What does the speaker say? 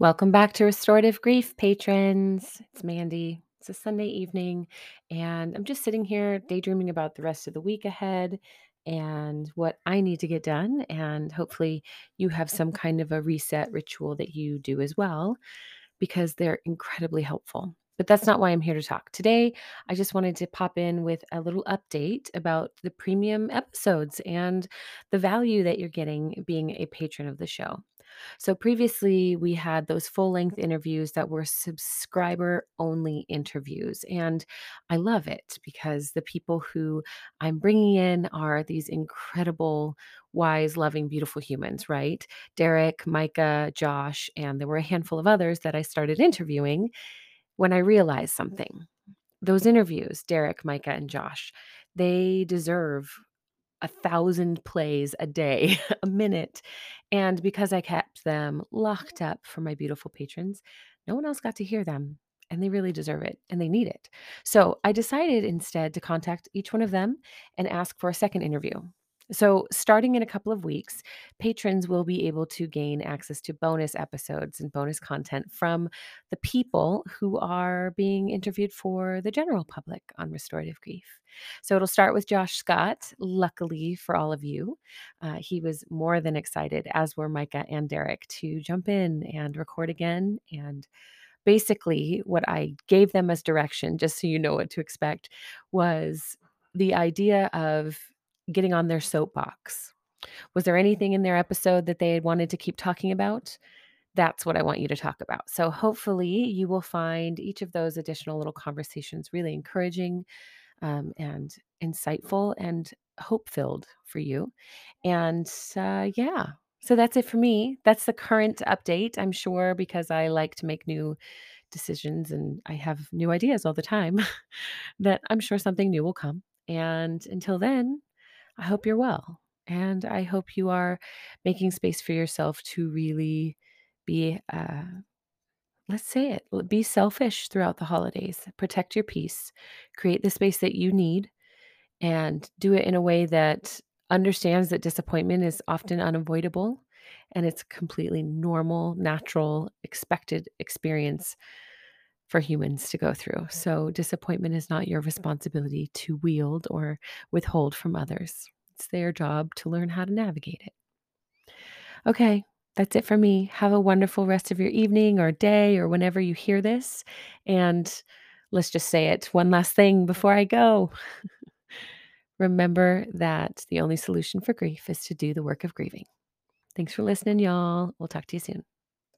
Welcome back to Restorative Grief, patrons. It's Mandy. It's a Sunday evening, and I'm just sitting here daydreaming about the rest of the week ahead and what I need to get done. And hopefully, you have some kind of a reset ritual that you do as well, because they're incredibly helpful. But that's not why I'm here to talk. Today, I just wanted to pop in with a little update about the premium episodes and the value that you're getting being a patron of the show. So previously, we had those full length mm-hmm. interviews that were subscriber only interviews. And I love it because the people who I'm bringing in are these incredible, wise, loving, beautiful humans, right? Derek, Micah, Josh, and there were a handful of others that I started interviewing when I realized mm-hmm. something. Those interviews, Derek, Micah, and Josh, they deserve a thousand plays a day, a minute. And because I kept them locked up for my beautiful patrons, no one else got to hear them. And they really deserve it and they need it. So I decided instead to contact each one of them and ask for a second interview. So, starting in a couple of weeks, patrons will be able to gain access to bonus episodes and bonus content from the people who are being interviewed for the general public on restorative grief. So, it'll start with Josh Scott. Luckily for all of you, uh, he was more than excited, as were Micah and Derek, to jump in and record again. And basically, what I gave them as direction, just so you know what to expect, was the idea of getting on their soapbox. Was there anything in their episode that they had wanted to keep talking about? That's what I want you to talk about. So, hopefully, you will find each of those additional little conversations really encouraging um, and insightful and hope filled for you. And uh, yeah, so that's it for me. That's the current update, I'm sure, because I like to make new decisions and I have new ideas all the time, that I'm sure something new will come. And until then, I hope you're well. And I hope you are making space for yourself to really be, uh, let's say it, be selfish throughout the holidays. Protect your peace, create the space that you need, and do it in a way that understands that disappointment is often unavoidable and it's completely normal, natural, expected experience for humans to go through. So, disappointment is not your responsibility to wield or withhold from others. It's their job to learn how to navigate it. Okay, that's it for me. Have a wonderful rest of your evening or day or whenever you hear this. And let's just say it one last thing before I go. Remember that the only solution for grief is to do the work of grieving. Thanks for listening, y'all. We'll talk to you soon.